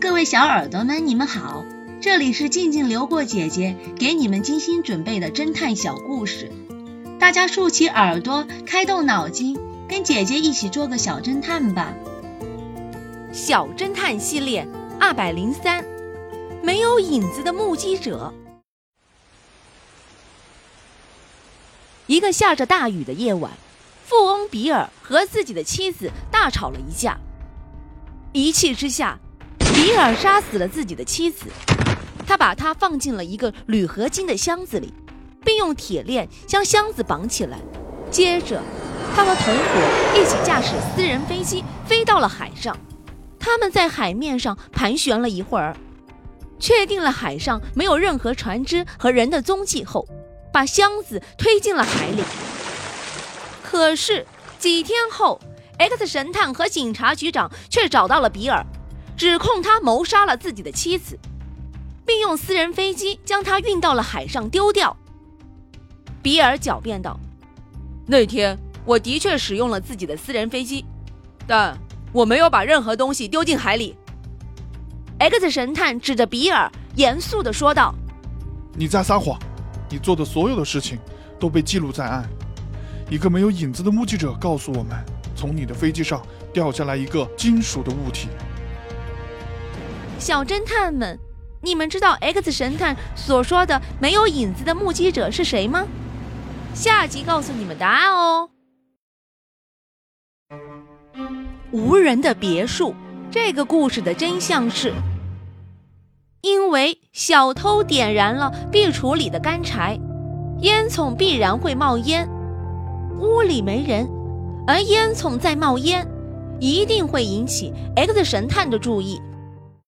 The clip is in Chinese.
各位小耳朵们，你们好，这里是静静流过姐姐给你们精心准备的侦探小故事，大家竖起耳朵，开动脑筋，跟姐姐一起做个小侦探吧。小侦探系列二百零三，没有影子的目击者。一个下着大雨的夜晚，富翁比尔和自己的妻子大吵了一架，一气之下。比尔杀死了自己的妻子，他把她放进了一个铝合金的箱子里，并用铁链将箱子绑起来。接着，他和同伙一起驾驶私人飞机飞到了海上。他们在海面上盘旋了一会儿，确定了海上没有任何船只和人的踪迹后，把箱子推进了海里。可是几天后，X 神探和警察局长却找到了比尔。指控他谋杀了自己的妻子，并用私人飞机将他运到了海上丢掉。比尔狡辩道：“那天我的确使用了自己的私人飞机，但我没有把任何东西丢进海里。”X 神探指着比尔，严肃地说道：“你在撒谎！你做的所有的事情都被记录在案。一个没有影子的目击者告诉我们，从你的飞机上掉下来一个金属的物体。”小侦探们，你们知道 X 神探所说的没有影子的目击者是谁吗？下集告诉你们答案哦。无人的别墅，这个故事的真相是：因为小偷点燃了壁橱里的干柴，烟囱必然会冒烟。屋里没人，而烟囱在冒烟，一定会引起 X 神探的注意。